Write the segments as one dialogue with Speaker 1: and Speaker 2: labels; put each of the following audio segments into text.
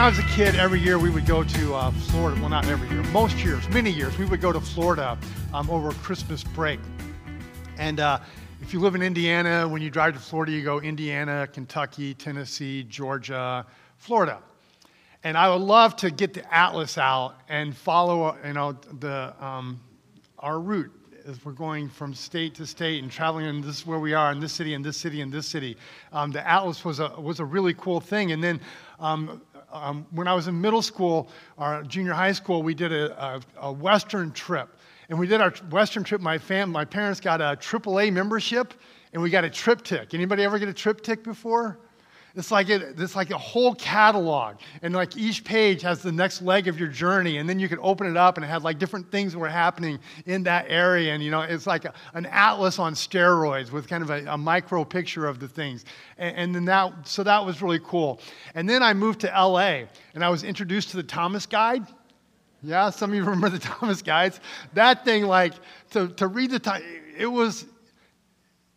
Speaker 1: I was a kid, every year we would go to uh, Florida. Well, not every year, most years, many years, we would go to Florida um, over Christmas break. And uh, if you live in Indiana, when you drive to Florida, you go Indiana, Kentucky, Tennessee, Georgia, Florida. And I would love to get the atlas out and follow, you know, the, um, our route as we're going from state to state and traveling, and this is where we are in this city, and this city, and this city. Um, the atlas was a, was a really cool thing. And then um, um, when I was in middle school or junior high school, we did a, a, a Western trip. And we did our Western trip. My, fam, my parents got a AAA membership, and we got a TripTik. Anybody ever get a TripTik before? It's like, it, it's like a whole catalog. And like each page has the next leg of your journey. And then you can open it up and it had like different things that were happening in that area. And you know, it's like a, an atlas on steroids with kind of a, a micro picture of the things. And, and, then that, so that was really cool. And then I moved to LA and I was introduced to the Thomas Guide. Yeah, some of you remember the Thomas Guides. That thing, like, to, to read the, it was,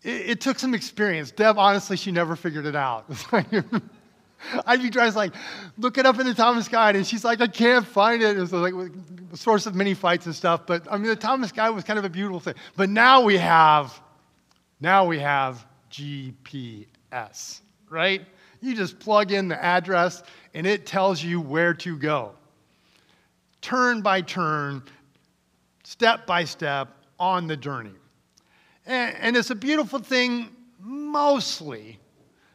Speaker 1: it, it, took some experience. Deb, honestly, she never figured it out. I'd be trying to like look it up in the Thomas Guide, and she's like, I can't find it. It was like a source of many fights and stuff. But I mean, the Thomas Guide was kind of a beautiful thing. But now we have, now we have GPS, right? You just plug in the address, and it tells you where to go, turn by turn, step by step on the journey. And, and it's a beautiful thing mostly,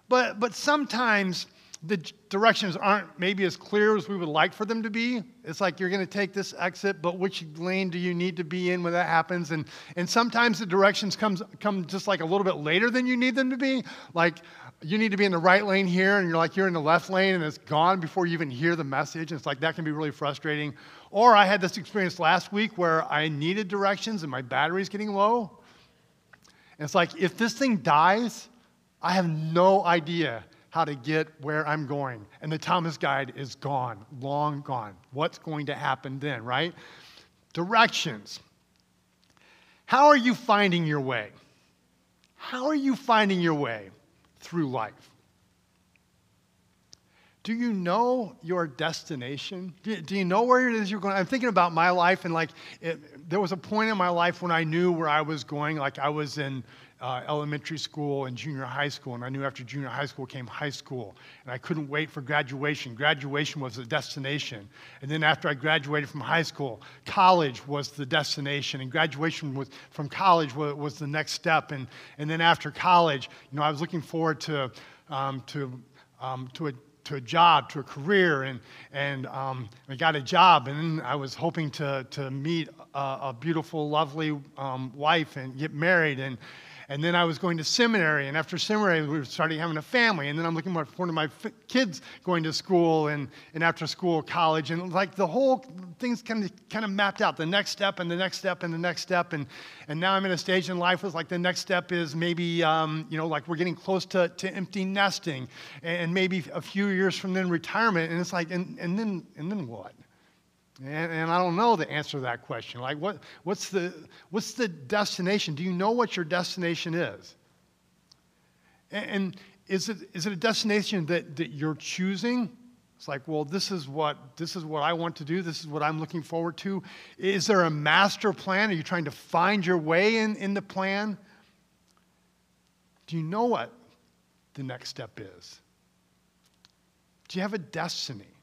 Speaker 1: but, but sometimes the directions aren't maybe as clear as we would like for them to be. It's like you're going to take this exit, but which lane do you need to be in when that happens? And, and sometimes the directions comes, come just like a little bit later than you need them to be. Like you need to be in the right lane here, and you're like you're in the left lane, and it's gone before you even hear the message. And it's like that can be really frustrating. Or I had this experience last week where I needed directions and my battery's getting low. And it's like, if this thing dies, I have no idea how to get where I'm going. And the Thomas Guide is gone, long gone. What's going to happen then, right? Directions. How are you finding your way? How are you finding your way through life? Do you know your destination? Do you, do you, know where it is you're going? I'm thinking about my life, and like, it, there was a point in my life when I knew where I was going. Like, I was in uh, elementary school and junior high school, and I knew after junior high school came high school, and I couldn't wait for graduation. Graduation was the destination. And then after I graduated from high school, college was the destination, and graduation was, from college was, was the next step. And, and then after college, you know, I was looking forward to, um, to, um, to a to a job, to a career, and, and um, I got a job, and I was hoping to, to meet a, a beautiful, lovely um, wife and get married, and, and then I was going to seminary, and after seminary, we were starting having a family. And then I'm looking forward to my kids going to school and, and after school, college. And like the whole thing's kind of, kind of mapped out the next step and the next step and the next step. And, and now I'm in a stage in life where like the next step is maybe, um, you know, like we're getting close to, to empty nesting and maybe a few years from then retirement. And it's like, and, and, then, and then what? And, and, I don't know the answer to that question. Like, what, what's, the, what's the destination? Do you know what your destination is? And, and is, it, is it a destination that, that you're choosing? It's like, well, this is, what, this is what I want to do. This is what I'm looking forward to. Is there a master plan? Are you trying to find your way in, in the plan? Do you know what the next step is? Do you have a destiny?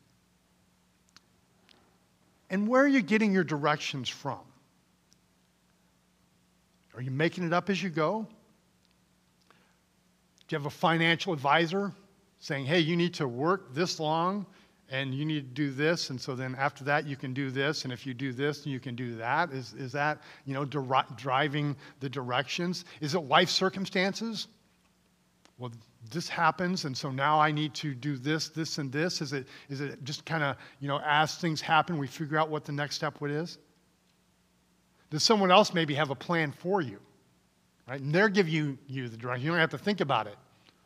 Speaker 1: And where are you getting your directions from? Are you making it up as you go? Do you have a financial advisor saying, hey, you need to work this long and you need to do this, and so then after that you can do this, and if you do this, you can do that? Is, is that, you know, driving the directions? Is it life circumstances? Well, this happens, and so now I need to do this, this, and this? Is it, is it just kind of, you know, as things happen, we figure out what the next step would is? Does someone else maybe have a plan for you? Right? And they're giving you, you the direction. You don't have to think about it.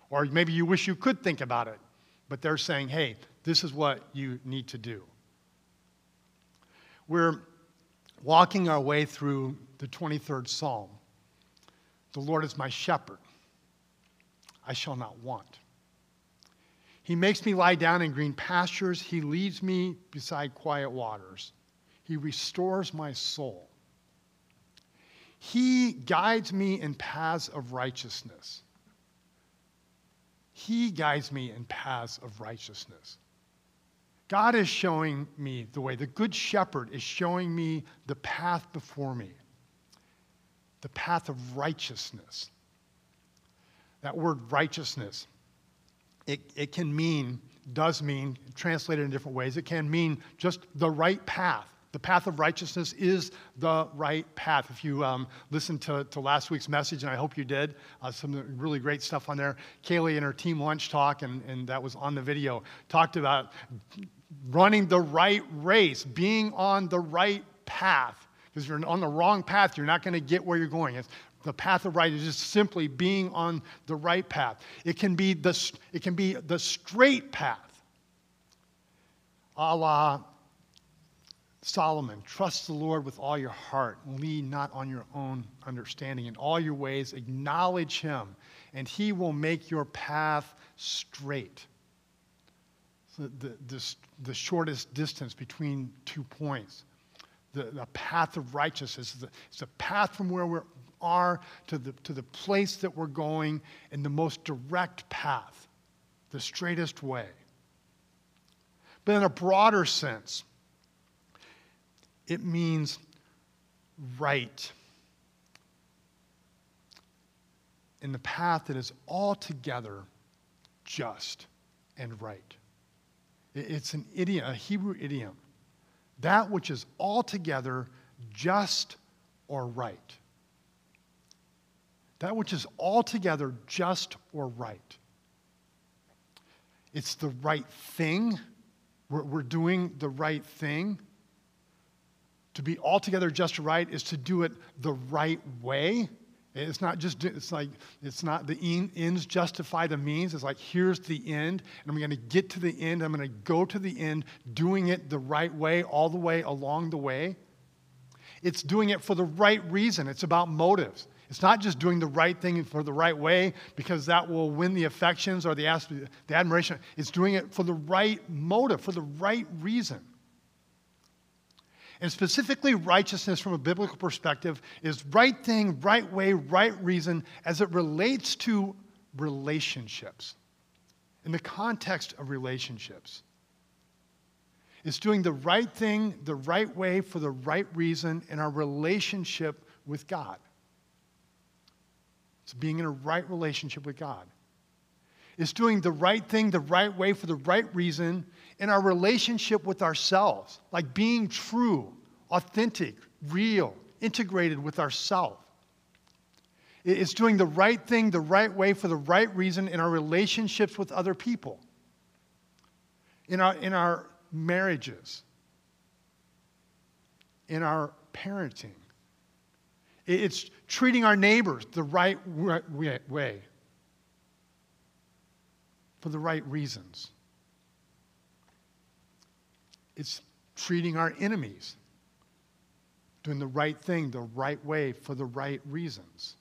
Speaker 1: Or maybe you wish you could think about it, but they're saying, hey, this is what you need to do. We're walking our way through the 23rd Psalm. The Lord is my shepherd. I shall not want. He makes me lie down in green pastures. He leads me beside quiet waters. He restores my soul. He guides me in paths of righteousness. He guides me in paths of righteousness. God is showing me the way. The Good Shepherd is showing me the path before me, the path of righteousness. That word righteousness it, it can mean, does mean, translated in different ways, it can mean just the right path. The path of righteousness is the right path. If you um, listened to, to last week's message, and I hope you did, uh, some really great stuff on there. Kaylee and her team lunch talk, and, and that was on the video, talked about running the right race, being on the right path. Because if you're on the wrong path, you're not going to get where you're going. It's the path of right is just simply being on the right path. It can be the, it can be the straight path. A la Solomon, trust the Lord with all your heart, lean not on your own understanding. In all your ways, acknowledge him, and he will make your path straight. So the, the, the shortest distance between two points. The, the path of righteousness is the, it's the path from where we're are to the, to the place that we're going in the most direct path, the straightest way. But in a broader sense, it means right in the path that is altogether just and right. It's an idiom, a Hebrew idiom. That which is altogether just or right that which is altogether just or right. It's the right thing. We're, we're doing the right thing. To be altogether just right is to do it the right way. It's not just, it's like, it's not the ends justify the means. It's like, here's the end, and I'm going to get to the end. I'm going to go to the end doing it the right way, all the way along the way. It's doing it for the right reason. It's about motives. It's not just doing the right thing for the right way because that will win the affections or the, the admiration. It's doing it for the right motive, for the right reason. And specifically, righteousness from a biblical perspective is right thing, right way, right reason as it relates to relationships. In the context of relationships, it's doing the right thing, the right way, for the right reason in our relationship with God. It's being in a right relationship with God. It's doing the right thing the right way for the right reason in our relationship with ourselves, like being true, authentic, real, integrated with ourselves. It's doing the right thing the right way for the right reason in our relationships with other people, in our, in our marriages, in our parenting, it's treating our neighbors the right way for the right reasons. It's treating our enemies, doing the right thing the right way for the right reasons.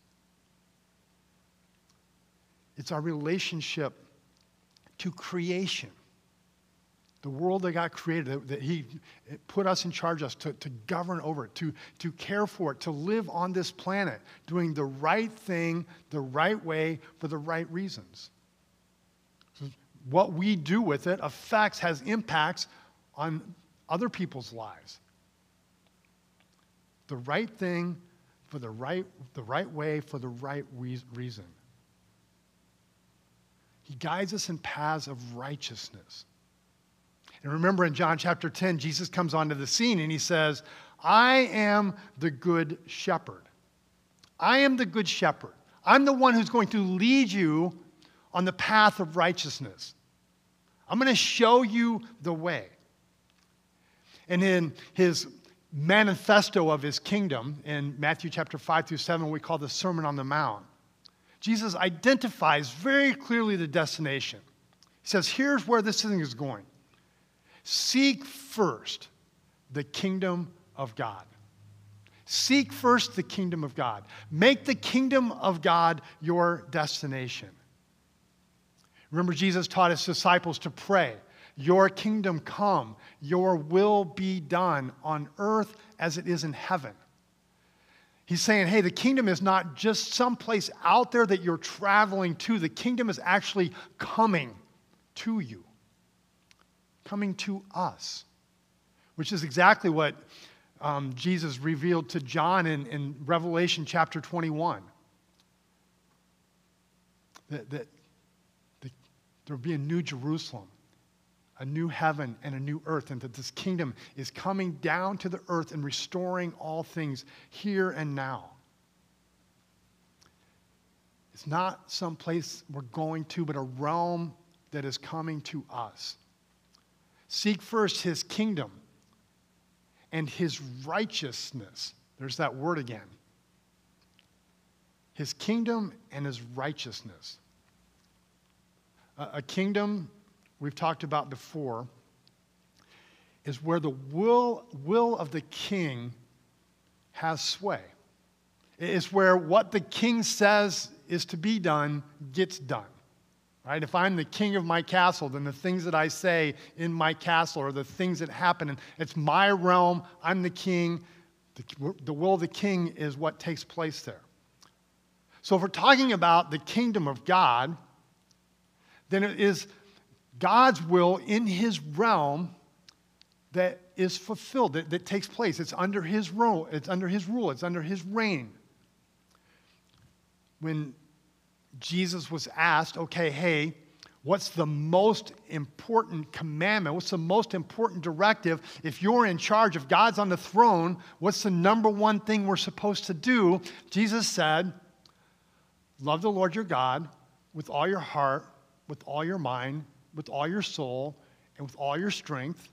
Speaker 1: It's our relationship to creation the world that God created, that He put us in charge of to, to govern over it, to, to care for it, to live on this planet, doing the right thing the right way for the right reasons. So what we do with it affects, has impacts on other people's lives. The right thing for the right, the right way for the right reason. He guides us in paths of righteousness. And remember in John chapter 10, Jesus comes onto the scene and he says, I am the good shepherd. I am the good shepherd. I'm the one who's going to lead you on the path of righteousness. I'm going to show you the way. And in his manifesto of his kingdom in Matthew chapter 5 through 7, we call the Sermon on the Mount, Jesus identifies very clearly the destination. He says, Here's where this thing is going. Seek first the kingdom of God. Seek first the kingdom of God. Make the kingdom of God your destination. Remember, Jesus taught his disciples to pray, Your kingdom come, your will be done on earth as it is in heaven. He's saying, hey, the kingdom is not just someplace out there that you're traveling to. The kingdom is actually coming to you, coming to us, which is exactly what um, Jesus revealed to John in, in Revelation chapter 21. That, that, that there will be a new Jerusalem, a new heaven, and a new earth, and that this kingdom is coming down to the earth and restoring all things here and now. It's not some place we're going to, but a realm that is coming to us. Seek first his kingdom and his righteousness. There's that word again. His kingdom and his righteousness. A, kingdom we've talked about before is where the will, will of the king has sway. It's where what the king says is to be done gets done. Right? If I'm the king of my castle, then the things that I say in my castle are the things that happen. And it's my realm. I'm the king. The, the will of the king is what takes place there. So if we're talking about the kingdom of God, then it is God's will in his realm that is fulfilled, that, that takes place. It's under his rule, it's under his rule, it's under his reign. When Jesus was asked, okay, hey, what's the most important commandment? What's the most important directive? If you're in charge, if God's on the throne, what's the number one thing we're supposed to do? Jesus said, Love the Lord your God with all your heart, with all your mind, with all your soul, and with all your strength,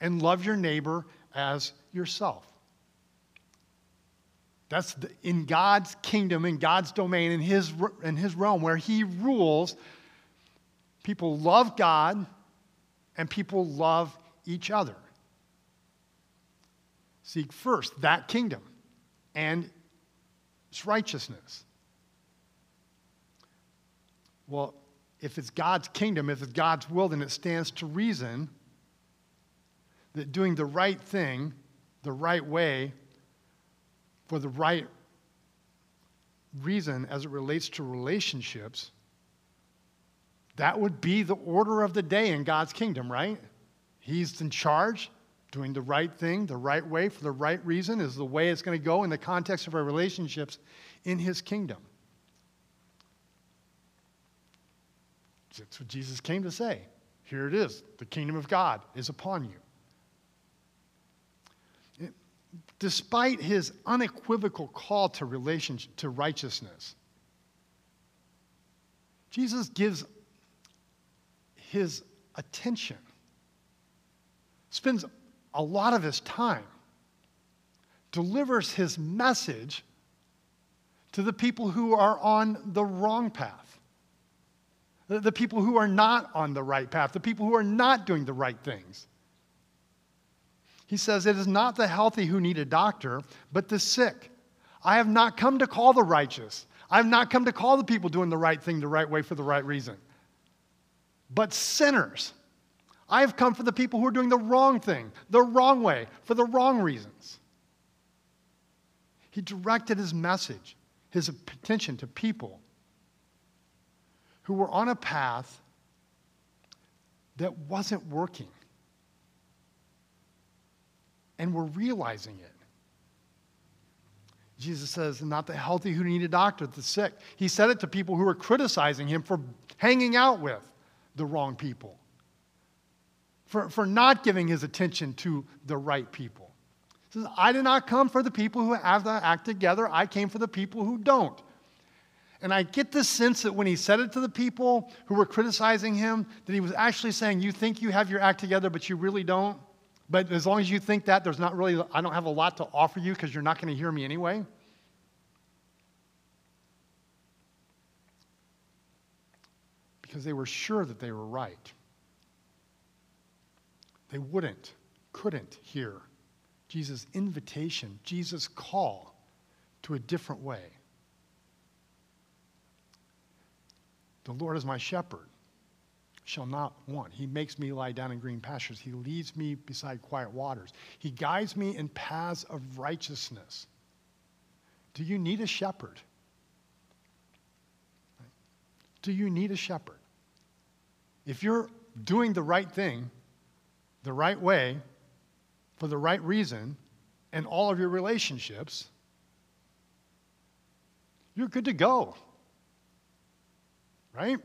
Speaker 1: and love your neighbor as yourself. That's the, in God's kingdom, in God's domain, in his, in his realm where He rules. People love God and people love each other. Seek first that kingdom and its righteousness. Well, if it's God's kingdom, if it's God's will, then it stands to reason that doing the right thing the right way for the right reason as it relates to relationships, that would be the order of the day in God's kingdom, right? He's in charge, doing the right thing, the right way, for the right reason is the way it's going to go in the context of our relationships in His kingdom. That's what Jesus came to say. Here it is the kingdom of God is upon you despite his unequivocal call to relationship to righteousness. Jesus gives his attention spends a lot of his time delivers his message to the people who are on the wrong path the people who are not on the right path the people who are not doing the right things he says, It is not the healthy who need a doctor, but the sick. I have not come to call the righteous. I have not come to call the people doing the right thing the right way for the right reason, but sinners. I have come for the people who are doing the wrong thing, the wrong way, for the wrong reasons. He directed his message, his attention to people who were on a path that wasn't working and we're realizing it. Jesus says, not the healthy who need a doctor, the sick. He said it to people who were criticizing him for hanging out with the wrong people, for, for not giving his attention to the right people. He says, I did not come for the people who have to act together, I came for the people who don't. And I get the sense that when he said it to the people who were criticizing him, that he was actually saying, You think you have your act together, but you really don't. But as long as you think that, there's not really, I don't have a lot to offer you because you're not going to hear me anyway. Because they were sure that they were right. They wouldn't, couldn't hear Jesus' invitation, Jesus' call to a different way. The Lord is my shepherd, shall not want. He makes me lie down in green pastures. He leads me beside quiet waters. He guides me in paths of righteousness. Do you need a shepherd? Do you need a shepherd? If you're doing the right thing, the right way, for the right reason, in all of your relationships, you're good to go. Right?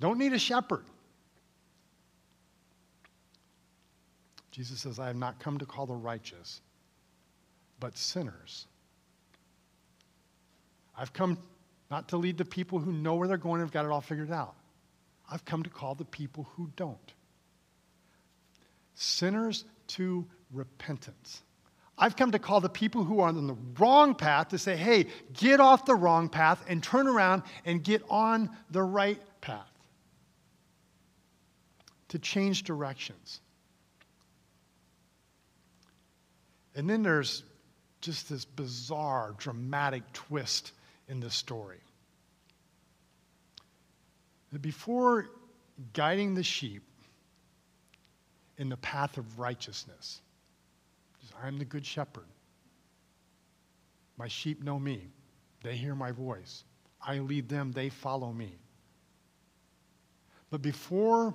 Speaker 1: Don't need a shepherd. Jesus says, I have not come to call the righteous, but sinners. I've come not to lead the people who know where they're going and have got it all figured out. I've come to call the people who don't. Sinners to repentance. I've come to call the people who are on the wrong path to say, hey, get off the wrong path and turn around and get on the right path. To change directions. And then there's just this bizarre, dramatic twist in this story. That before guiding the sheep in the path of righteousness, I am the good shepherd. My sheep know me. They hear my voice. I lead them, they follow me. But before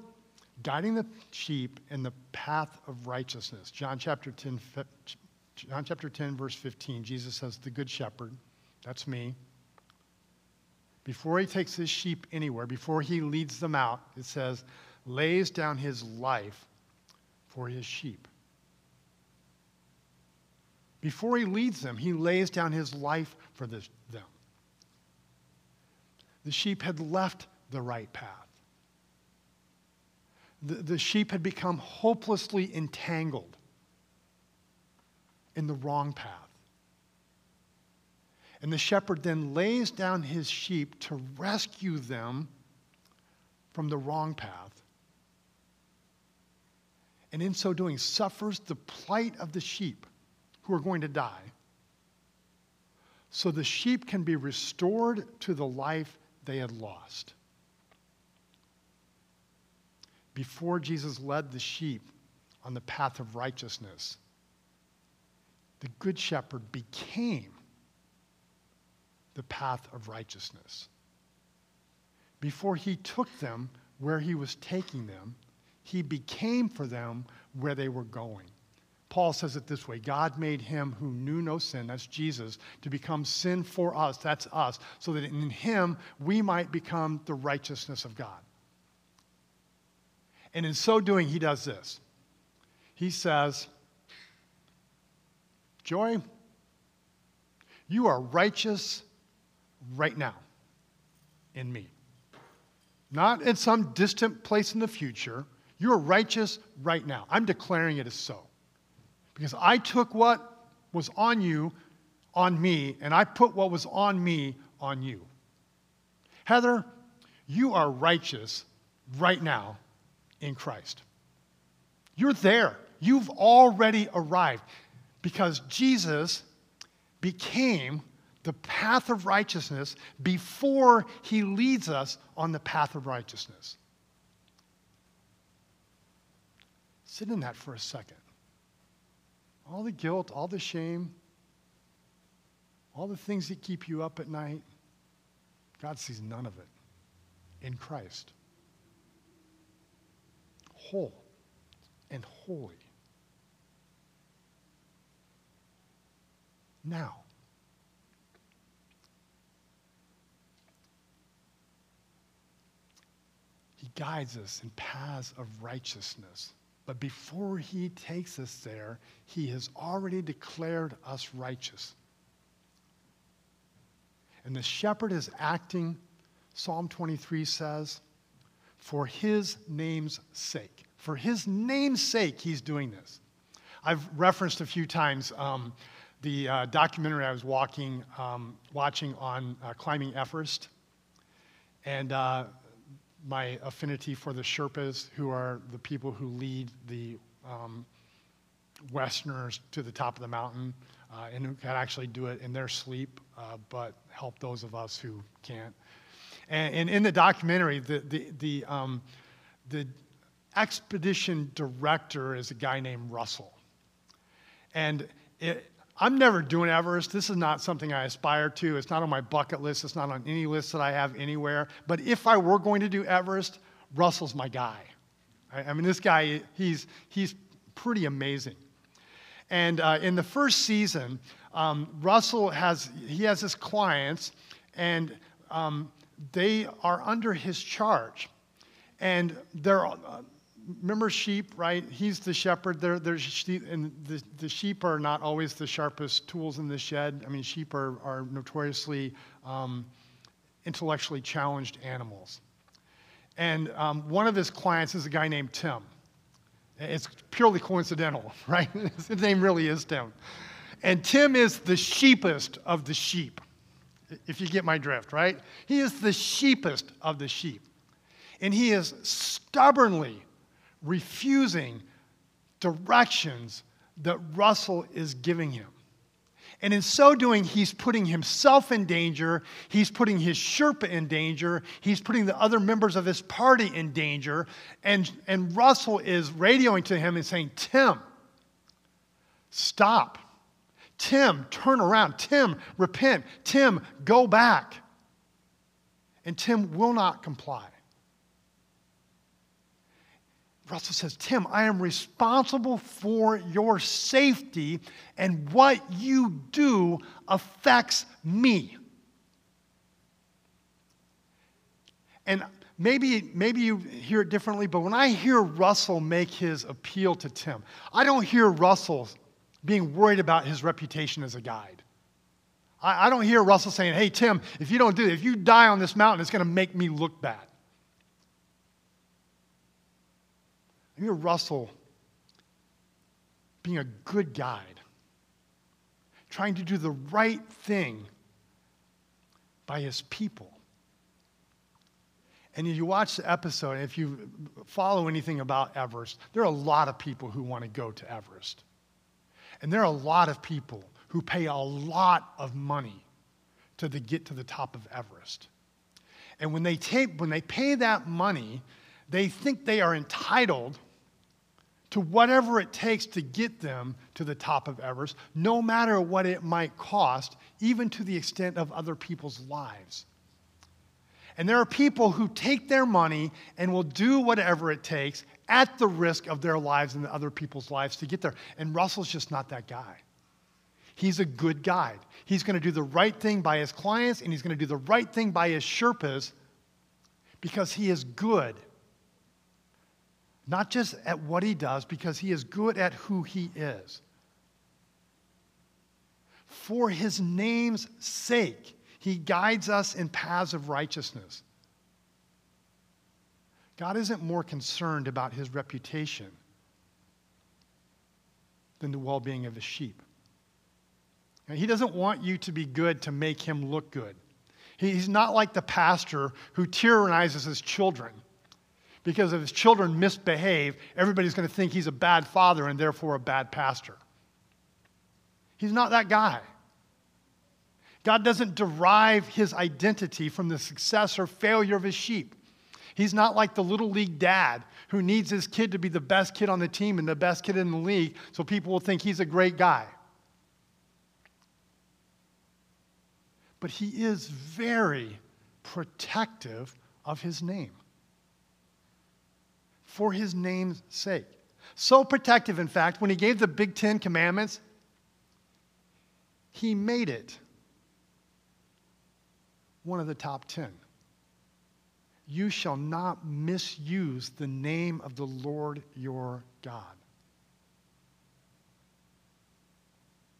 Speaker 1: guiding the sheep in the path of righteousness, John chapter 10, John chapter 10, verse 15, Jesus says, The good shepherd, that's me. Before he takes his sheep anywhere, before he leads them out, it says, lays down his life for his sheep. Before he leads them, he lays down his life for this, them. The sheep had left the right path. The, the sheep had become hopelessly entangled in the wrong path. And the shepherd then lays down his sheep to rescue them from the wrong path. And in so doing, suffers the plight of the sheep who are going to die so the sheep can be restored to the life they had lost. Before Jesus led the sheep on the path of righteousness, the Good Shepherd became the path of righteousness. Before he took them where he was taking them, he became for them where they were going. Paul says it this way God made him who knew no sin, that's Jesus, to become sin for us, that's us, so that in him we might become the righteousness of God. And in so doing, he does this. He says, Joy, you are righteous right now in me. Not in some distant place in the future. You're righteous right now. I'm declaring it as so. Because I took what was on you on me, and I put what was on me on you. Heather, you are righteous right now in Christ. You're there. You've already arrived because Jesus became the path of righteousness before he leads us on the path of righteousness. Sit in that for a second. All the guilt, all the shame, all the things that keep you up at night, God sees none of it in Christ. Whole and holy. Now, He guides us in paths of righteousness. But before he takes us there, he has already declared us righteous. And the shepherd is acting, Psalm 23 says, for his name's sake. For his name's sake, he's doing this. I've referenced a few times um, the uh, documentary I was walking, um, watching on uh, climbing Everest. And uh, my affinity for the Sherpas, who are the people who lead the um, Westerners to the top of the mountain uh, and who can actually do it in their sleep, uh, but help those of us who can't. And, and in the documentary, the, the, the, um, the expedition director is a guy named Russell. And it, I'm never doing Everest. This is not something I aspire to. It's not on my bucket list. It's not on any list that I have anywhere. But if I were going to do Everest, Russell's my guy. I, I mean, this guy, he's, he's pretty amazing. And uh, in the first season, um, Russell has, he has his clients, and um, they are under his charge. And they're, uh, remember sheep, right? He's the shepherd. They're, they're sheep, and the, the sheep are not always the sharpest tools in the shed. I mean, sheep are, are notoriously um, intellectually challenged animals. And um, one of his clients is a guy named Tim. It's purely coincidental, right? his name really is Tim. And Tim is the sheepest of the sheep, if you get my drift, right? He is the sheepest of the sheep. And he is stubbornly refusing directions that Russell is giving him. And in so doing, he's putting himself in danger. He's putting his Sherpa in danger. He's putting the other members of his party in danger. And, and Russell is radioing to him and saying, Tim, stop. Tim, turn around. Tim, repent. Tim, go back. And Tim will not comply. Russell says, Tim, I am responsible for your safety, and what you do affects me. And maybe, maybe you hear it differently, but when I hear Russell make his appeal to Tim, I don't hear Russell being worried about his reputation as a guide. I, I don't hear Russell saying, hey, Tim, if you don't do it, if you die on this mountain, it's going to make me look bad. I hear Russell being a good guide, trying to do the right thing by his people. And if you watch the episode, if you follow anything about Everest, there are a lot of people who want to go to Everest. And there are a lot of people who pay a lot of money to the, get to the top of Everest. And when they, take, when they pay that money, they think they are entitled to whatever it takes to get them to the top of Everest, no matter what it might cost, even to the extent of other people's lives. And there are people who take their money and will do whatever it takes at the risk of their lives and other people's lives to get there. And Russell's just not that guy. He's a good guide. He's going to do the right thing by his clients and he's going to do the right thing by his Sherpas because he is good not just at what he does, because he is good at who he is. For his name's sake, he guides us in paths of righteousness. God isn't more concerned about his reputation than the well being of his sheep. And he doesn't want you to be good to make him look good. He's not like the pastor who tyrannizes his children because if his children misbehave, everybody's going to think he's a bad father and therefore a bad pastor. He's not that guy. God doesn't derive his identity from the success or failure of his sheep. He's not like the little league dad who needs his kid to be the best kid on the team and the best kid in the league so people will think he's a great guy. But he is very protective of his name for his name's sake. So protective, in fact, when he gave the Big Ten Commandments, he made it one of the top ten. You shall not misuse the name of the Lord your God.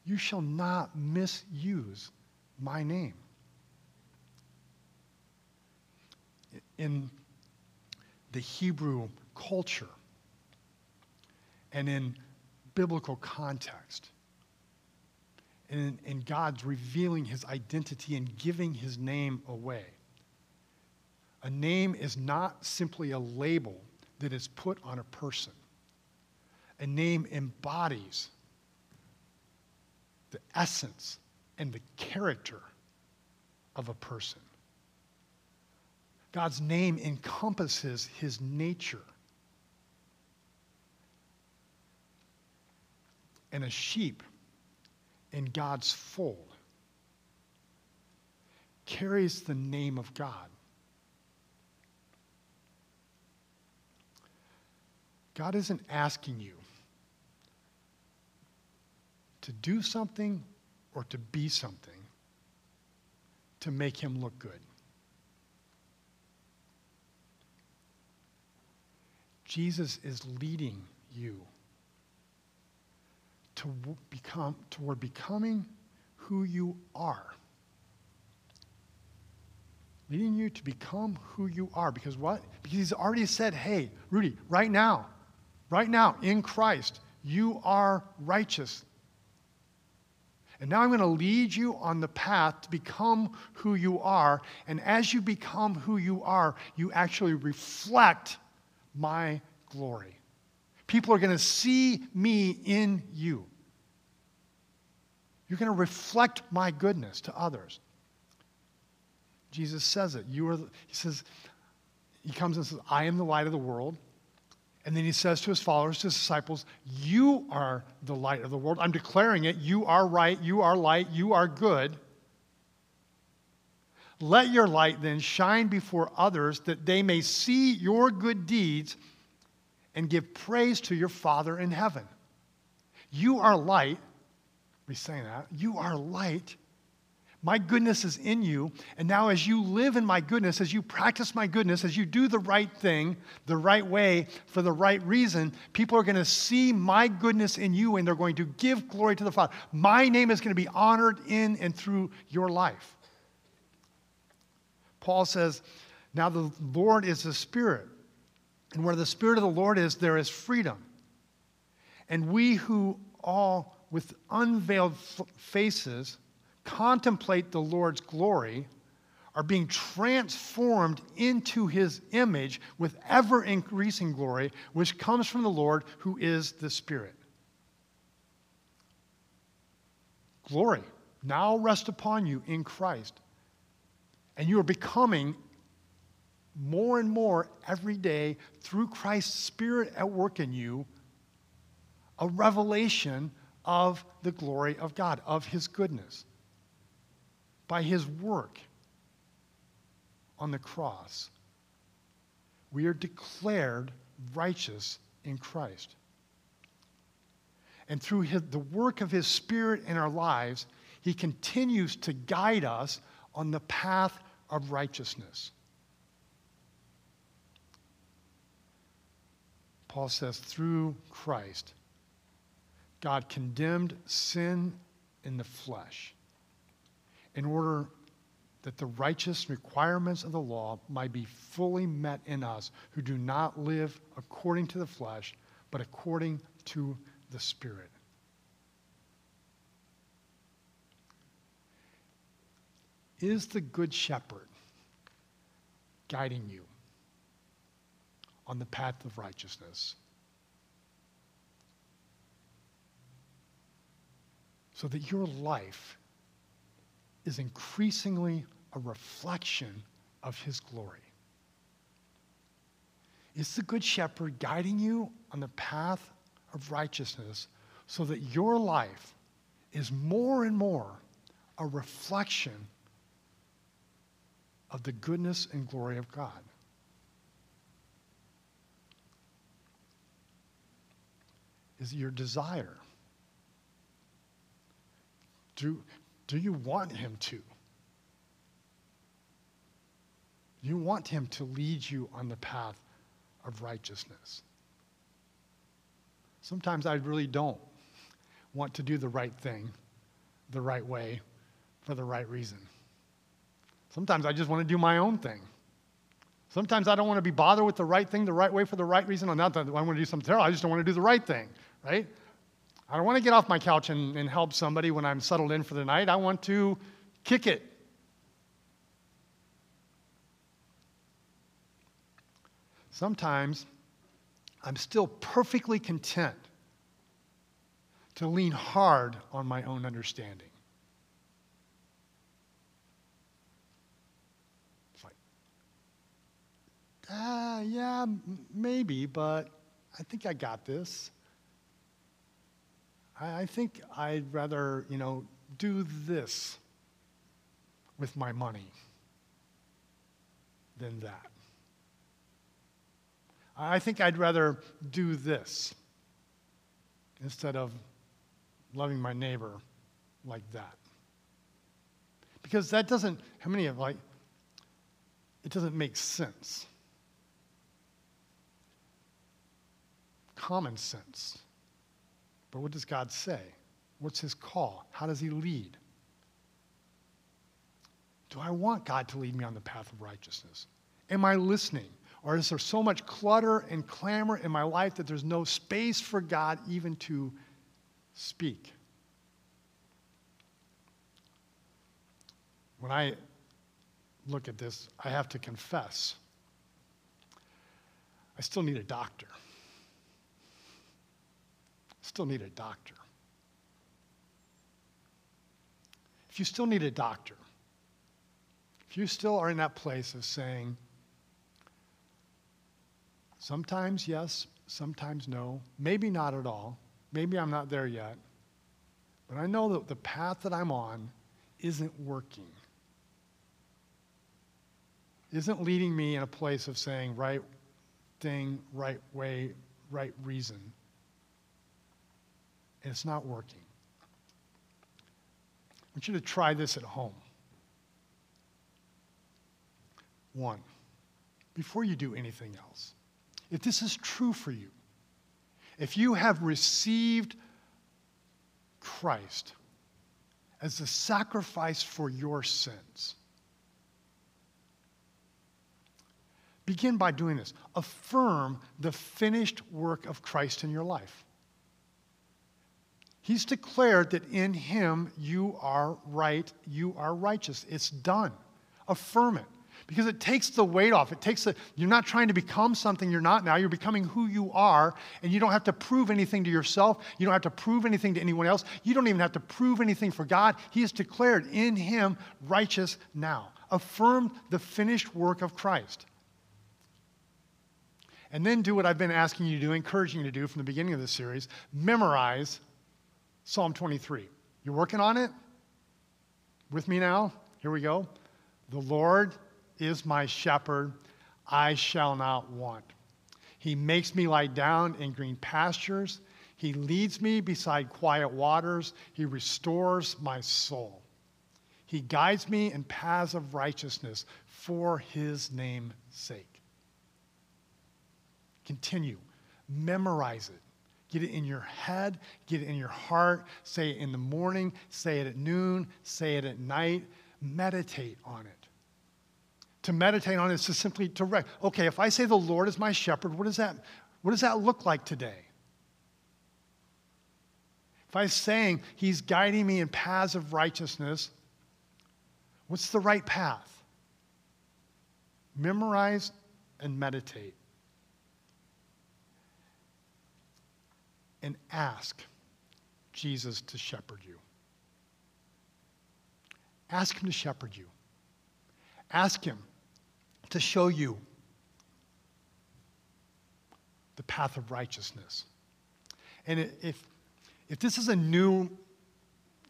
Speaker 1: You shall not misuse my name. In the Hebrew culture and in biblical context. And in, God's revealing his identity and giving his name away. A name is not simply a label that is put on a person. A name embodies the essence and the character of a person. God's name encompasses his nature. And a sheep in God's fold carries the name of God. God isn't asking you to do something or to be something to make him look good. Jesus is leading you to become toward becoming who you are. Leading you to become who you are. Because what? Because he's already said, hey, Rudy, right now, right now, in Christ, you are righteous. And now I'm going to lead you on the path to become who you are. And as you become who you are, you actually reflect my glory. People are going to see me in you. You're going to reflect my goodness to others. Jesus says it. You are, he says, he comes and says, I am the light of the world. And then he says to his followers, to his disciples, You are the light of the world. I'm declaring it. You are right. You are light. You are good. Let your light then shine before others that they may see your good deeds and give praise to your Father in heaven. You are light. Saying that. You are light. My goodness is in you. And now, as you live in my goodness, as you practice my goodness, as you do the right thing the right way for the right reason, people are going to see my goodness in you and they're going to give glory to the Father. My name is going to be honored in and through your life. Paul says, Now the Lord is the Spirit. And where the Spirit of the Lord is, there is freedom. And we who all with unveiled faces contemplate the Lord's glory are being transformed into his image with ever increasing glory, which comes from the Lord who is the Spirit. Glory now rest upon you in Christ. And you are becoming more and more every day through Christ's Spirit at work in you a revelation of the glory of God, of His goodness. By His work on the cross, we are declared righteous in Christ. And through his, the work of His Spirit in our lives, He continues to guide us on the path of righteousness. Paul says, through Christ, God condemned sin in the flesh in order that the righteous requirements of the law might be fully met in us who do not live according to the flesh, but according to the Spirit. Is the Good Shepherd guiding you? on the path of righteousness. So that your life is increasingly a reflection of his glory. Is the Good Shepherd guiding you on the path of righteousness so that your life is more and more a reflection of the goodness and glory of God? is your desire. Do, do you want him to? You want him to lead you on the path of righteousness. Sometimes I really don't want to do the right thing the right way for the right reason. Sometimes I just want to do my own thing. Sometimes I don't want to be bothered with the right thing the right way for the right reason. Not that I want to do something terrible, I just don't want to do the right thing right? I don't want to get off my couch and, and help somebody when I'm settled in for the night. I want to kick it. Sometimes I'm still perfectly content to lean hard on my own understanding. It's like, ah, yeah, m- maybe, but I think I got this. I, I think I'd rather, you know, do this with my money than that. I think I'd rather do this instead of loving my neighbor like that. Because that doesn't, how many of like, it doesn't make sense. Common sense. But what does God say? What's his call? How does he lead? Do I want God to lead me on the path of righteousness? Am I listening? Or is there so much clutter and clamor in my life that there's no space for God even to speak? When I look at this, I have to confess I still need a doctor. Still need a doctor. If you still need a doctor, if you still are in that place of saying, sometimes yes, sometimes no, maybe not at all, maybe I'm not there yet, but I know that the path that I'm on isn't working, isn't leading me in a place of saying right thing, right way, right reason, and it's not working. I want you to try this at home. One, before you do anything else, if this is true for you, if you have received Christ as the sacrifice for your sins, begin by doing this. Affirm the finished work of Christ in your life. He's declared that in him you are right, you are righteous. It's done. Affirm it because it takes the weight off. It takes the, you're not trying to become something you're not now. You're becoming who you are, and you don't have to prove anything to yourself. You don't have to prove anything to anyone else. You don't even have to prove anything for God. He is declared in Him righteous now. Affirm the finished work of Christ. And then do what I've been asking you to do, encouraging you to do from the beginning of this series memorize Psalm 23. You're working on it? With me now? Here we go. The Lord is my shepherd, I shall not want. He makes me lie down in green pastures. He leads me beside quiet waters. He restores my soul. He guides me in paths of righteousness for his name's sake. Continue. Memorize it. Get it in your head, get it in your heart. Say it in the morning, say it at noon, say it at night. Meditate on it to meditate on it is to simply to rec- okay if i say the lord is my shepherd what does that what does that look like today if i'm saying he's guiding me in paths of righteousness what's the right path memorize and meditate and ask jesus to shepherd you ask him to shepherd you ask him to show you the path of righteousness. And if, if this is a new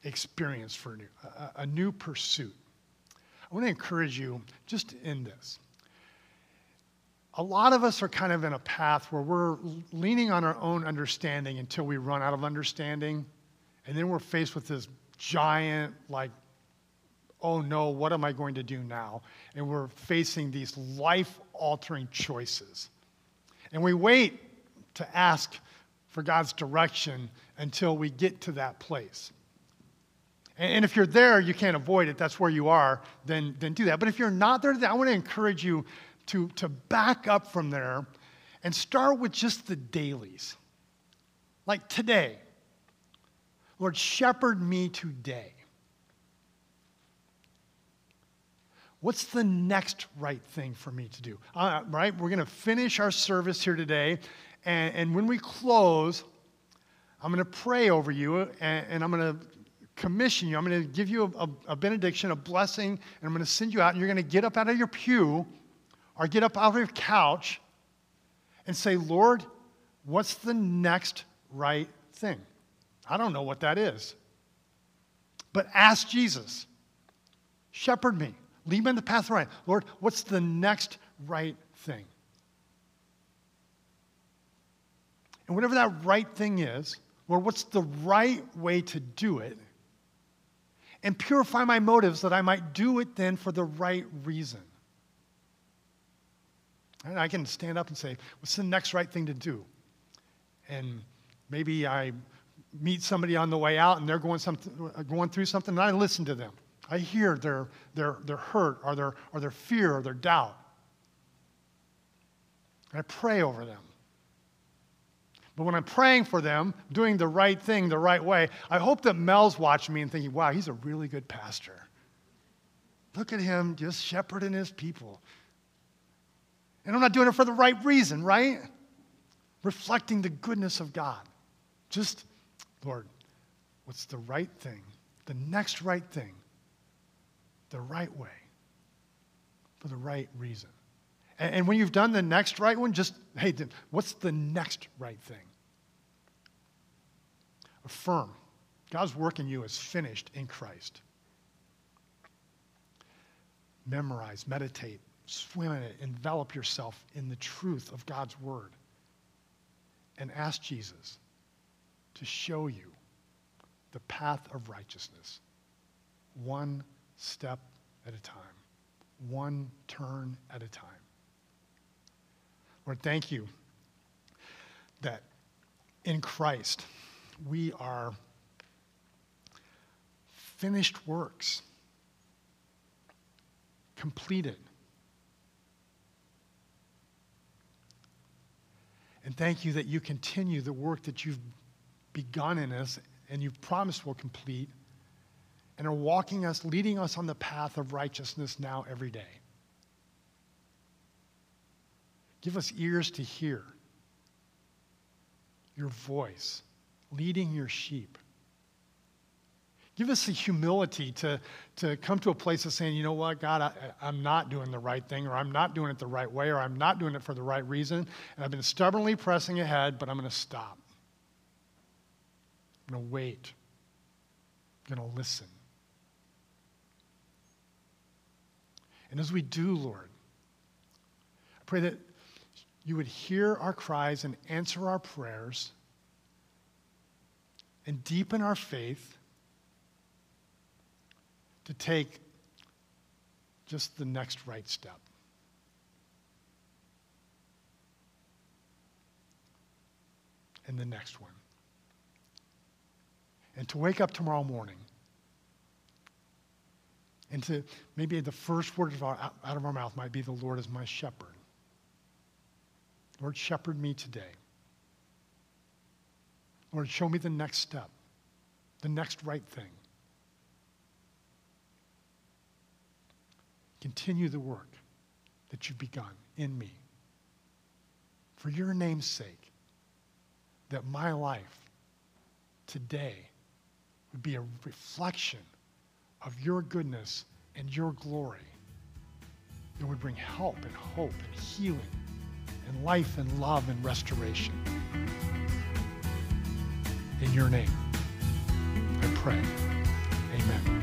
Speaker 1: experience for you, a, a new pursuit, I want to encourage you just in this. A lot of us are kind of in a path where we're leaning on our own understanding until we run out of understanding. And then we're faced with this giant, like, oh no, what am I going to do now? And we're facing these life altering choices. And we wait to ask for God's direction until we get to that place. And if you're there, you can't avoid it, that's where you are, then, then do that. But if you're not there, I want to encourage you to, to back up from there and start with just the dailies. Like today, Lord, shepherd me today. What's the next right thing for me to do? Uh, right? We're going to finish our service here today. And, and when we close, I'm going to pray over you and, and I'm going to commission you. I'm going to give you a, a, a, benediction, a blessing, and I'm going to send you out. And you're going to get up out of your pew or get up out of your couch and say, Lord, what's the next right thing? I don't know what that is. But ask Jesus, shepherd me, lead me in the path right. Lord, what's the next right thing? And whatever that right thing is, Lord, what's the right way to do it? And purify my motives that I might do it then for the right reason. And I can stand up and say, what's the next right thing to do? And maybe I meet somebody on the way out and they're going, something, going through something, and I listen to them. I hear their, their, their hurt or their, or their fear or their doubt. And I pray over them. But when I'm praying for them, doing the right thing the right way, I hope that Mel's watching me and thinking, wow, he's a really good pastor. Look at him just shepherding his people. And I'm not doing it for the right reason, right? Reflecting the goodness of God. Just, Lord, what's the right thing? The next right thing, the right way, for the right reason. And, and when you've done the next right one, just, hey, what's the next right thing? Affirm God's work in you is finished in Christ. Memorize, meditate, swim in it, envelop yourself in the truth of God's word, and ask Jesus to show you the path of righteousness, one step at a time, one turn at a time. Lord, thank you that in Christ we are finished works, completed. And thank you that you continue the work that you've begun in us and you've promised will complete and are walking us, leading us on the path of righteousness now every day. Give us ears to hear your voice, leading your sheep. Give us the humility to, to come to a place of saying, you know what, God, I, I'm not doing the right thing, or I'm not doing it the right way, or I'm not doing it for the right reason, and I've been stubbornly pressing ahead, but I'm going to stop. I'm going to wait. I'm going to listen. And as we do, Lord, I pray that you would hear our cries and answer our prayers and deepen our faith to take just the next right step. And the next one. And to wake up tomorrow morning and to maybe the first word out of our mouth might be, The Lord is my shepherd. Lord, shepherd me today. Lord, show me the next step, the next right thing. Continue the work that you've begun in me. For your name's sake, that my life today would be a reflection of your goodness and your glory. It would bring help and hope and healing and life and love and restoration. In your name, I pray. Amen.